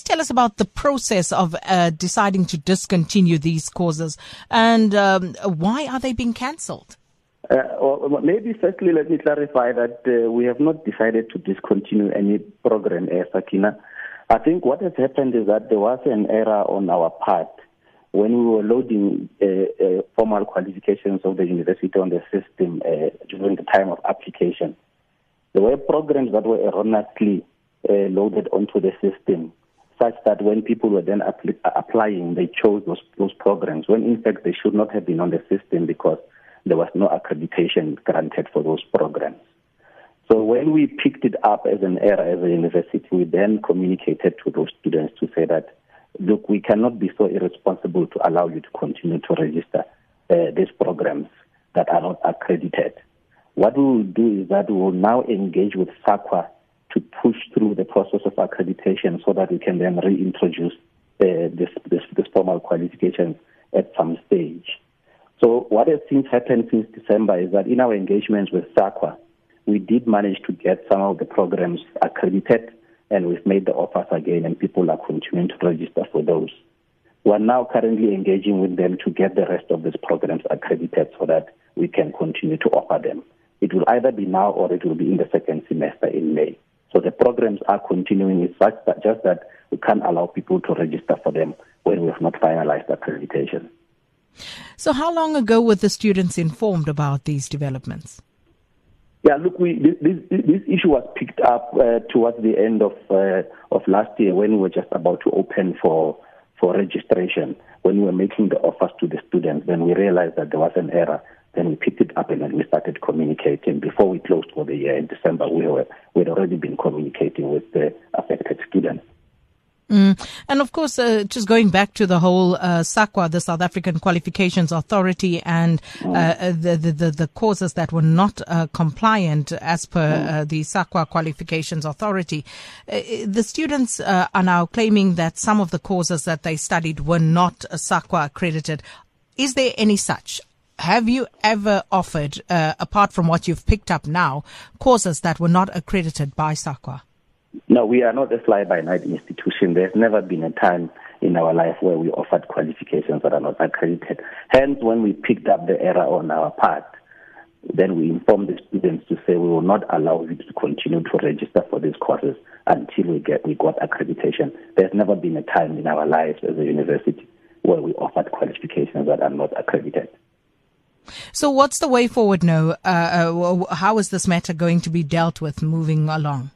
please tell us about the process of uh, deciding to discontinue these courses and um, why are they being cancelled? Uh, well, maybe firstly, let me clarify that uh, we have not decided to discontinue any program, uh, Sakina. I think what has happened is that there was an error on our part when we were loading uh, uh, formal qualifications of the university on the system uh, during the time of application. There were programs that were erroneously uh, loaded onto the system, such that when people were then apl- applying, they chose those, those programs, when in fact they should not have been on the system because there was no accreditation granted for those programs. So when we picked it up as an error as a university, we then communicated to those students to say that look, we cannot be so irresponsible to allow you to continue to register uh, these programs that are not accredited. What we will do is that we will now engage with SAQA to push through the process of accreditation so that we can then reintroduce uh, this, this, this formal qualifications at some stage. So what has since happened since December is that in our engagements with SAQA, we did manage to get some of the programs accredited and we've made the offers again, and people are continuing to register for those. We are now currently engaging with them to get the rest of these programs accredited so that we can continue to offer them. It will either be now or it will be in the second semester in May. So the programs are continuing. It's just that, just that we can't allow people to register for them when we have not finalized accreditation. So, how long ago were the students informed about these developments? Yeah, look, we, this, this, this issue was picked up uh, towards the end of uh, of last year when we were just about to open for for registration. When we were making the offers to the students, then we realized that there was an error. Then we picked it up and then we started communicating. Before we closed for the year in December, we were we had already been communicating with the affected students. Mm. And of course, uh, just going back to the whole uh, SAQA, the South African Qualifications Authority, and uh, mm. uh the, the, the courses that were not uh, compliant as per mm. Uh, the SAQA Qualifications Authority, the students are now claiming that some of the courses that they studied were not SAQA accredited. Is there any such? Have you ever offered, uh, apart from what you've picked up now, courses that were not accredited by SAQA? No, we are not a fly by night institution. There's never been a time in our life where we offered qualifications that are not accredited. Hence, when we picked up the error on our part, then we informed the students to say we will not allow you to continue to register for these courses until we get we got accreditation. There's never been a time in our lives as a university where we offered qualifications that are not accredited. So, what's the way forward now? Uh, uh, how is this matter going to be dealt with moving along?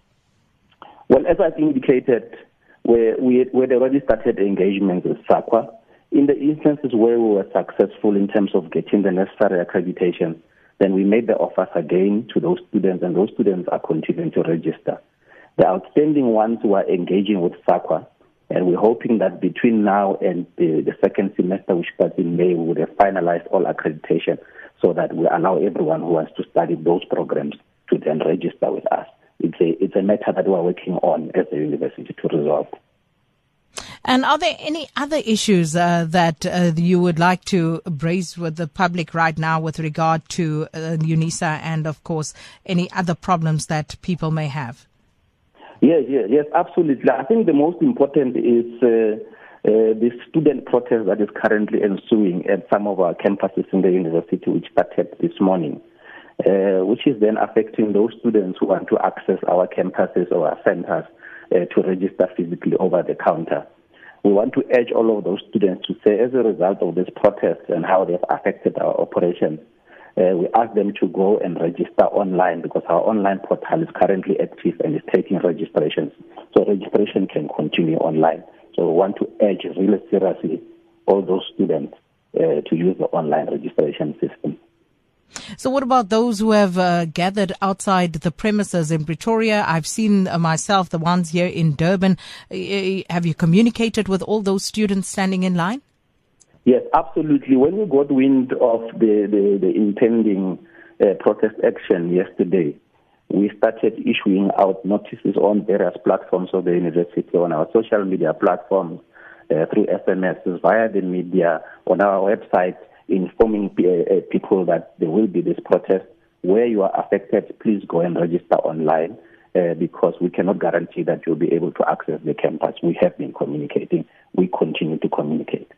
Well, as I've indicated, we, we, we had already started engagements with SAQA. In the instances where we were successful in terms of getting the necessary accreditation, then we made the offers again to those students, and those students are continuing to register. The outstanding ones who are engaging with SAQA, and we're hoping that between now and the, the second semester, which starts in May, we would have finalized all accreditation so that we allow everyone who wants to study those programs to then register with us it's a it's a matter that we're working on as a university to resolve. And are there any other issues uh, that uh, you would like to raise with the public right now with regard to uh, UNISA and, of course, any other problems that people may have? Yes, yes, yes, absolutely. I think the most important is uh, uh, the student protest that is currently ensuing at some of our campuses in the university, which started this morning uh, which is then affecting those students who want to access our campuses or our centers uh, to register physically over the counter. We want to urge all of those students to say, as a result of this protest and how they've affected our operations, uh, we ask them to go and register online because our online portal is currently active and is taking registrations. So registration can continue online. So we want to urge really seriously all those students uh, to use the online registration system. So, what about those who have uh, gathered outside the premises in Pretoria? I've seen uh, myself the ones here in Durban. Uh, uh, have you communicated with all those students standing in line? Yes, absolutely. When we got wind of the, the, the impending uh, protest action yesterday, we started issuing out notices on various platforms of the university, on our social media platforms, uh, through SMS, via the media, on our website informing uh, uh, people that there will be this protest. Where you are affected, please go and register online. uh, because we cannot guarantee that you'll be able to access the campus. We have been communicating. We continue to communicate.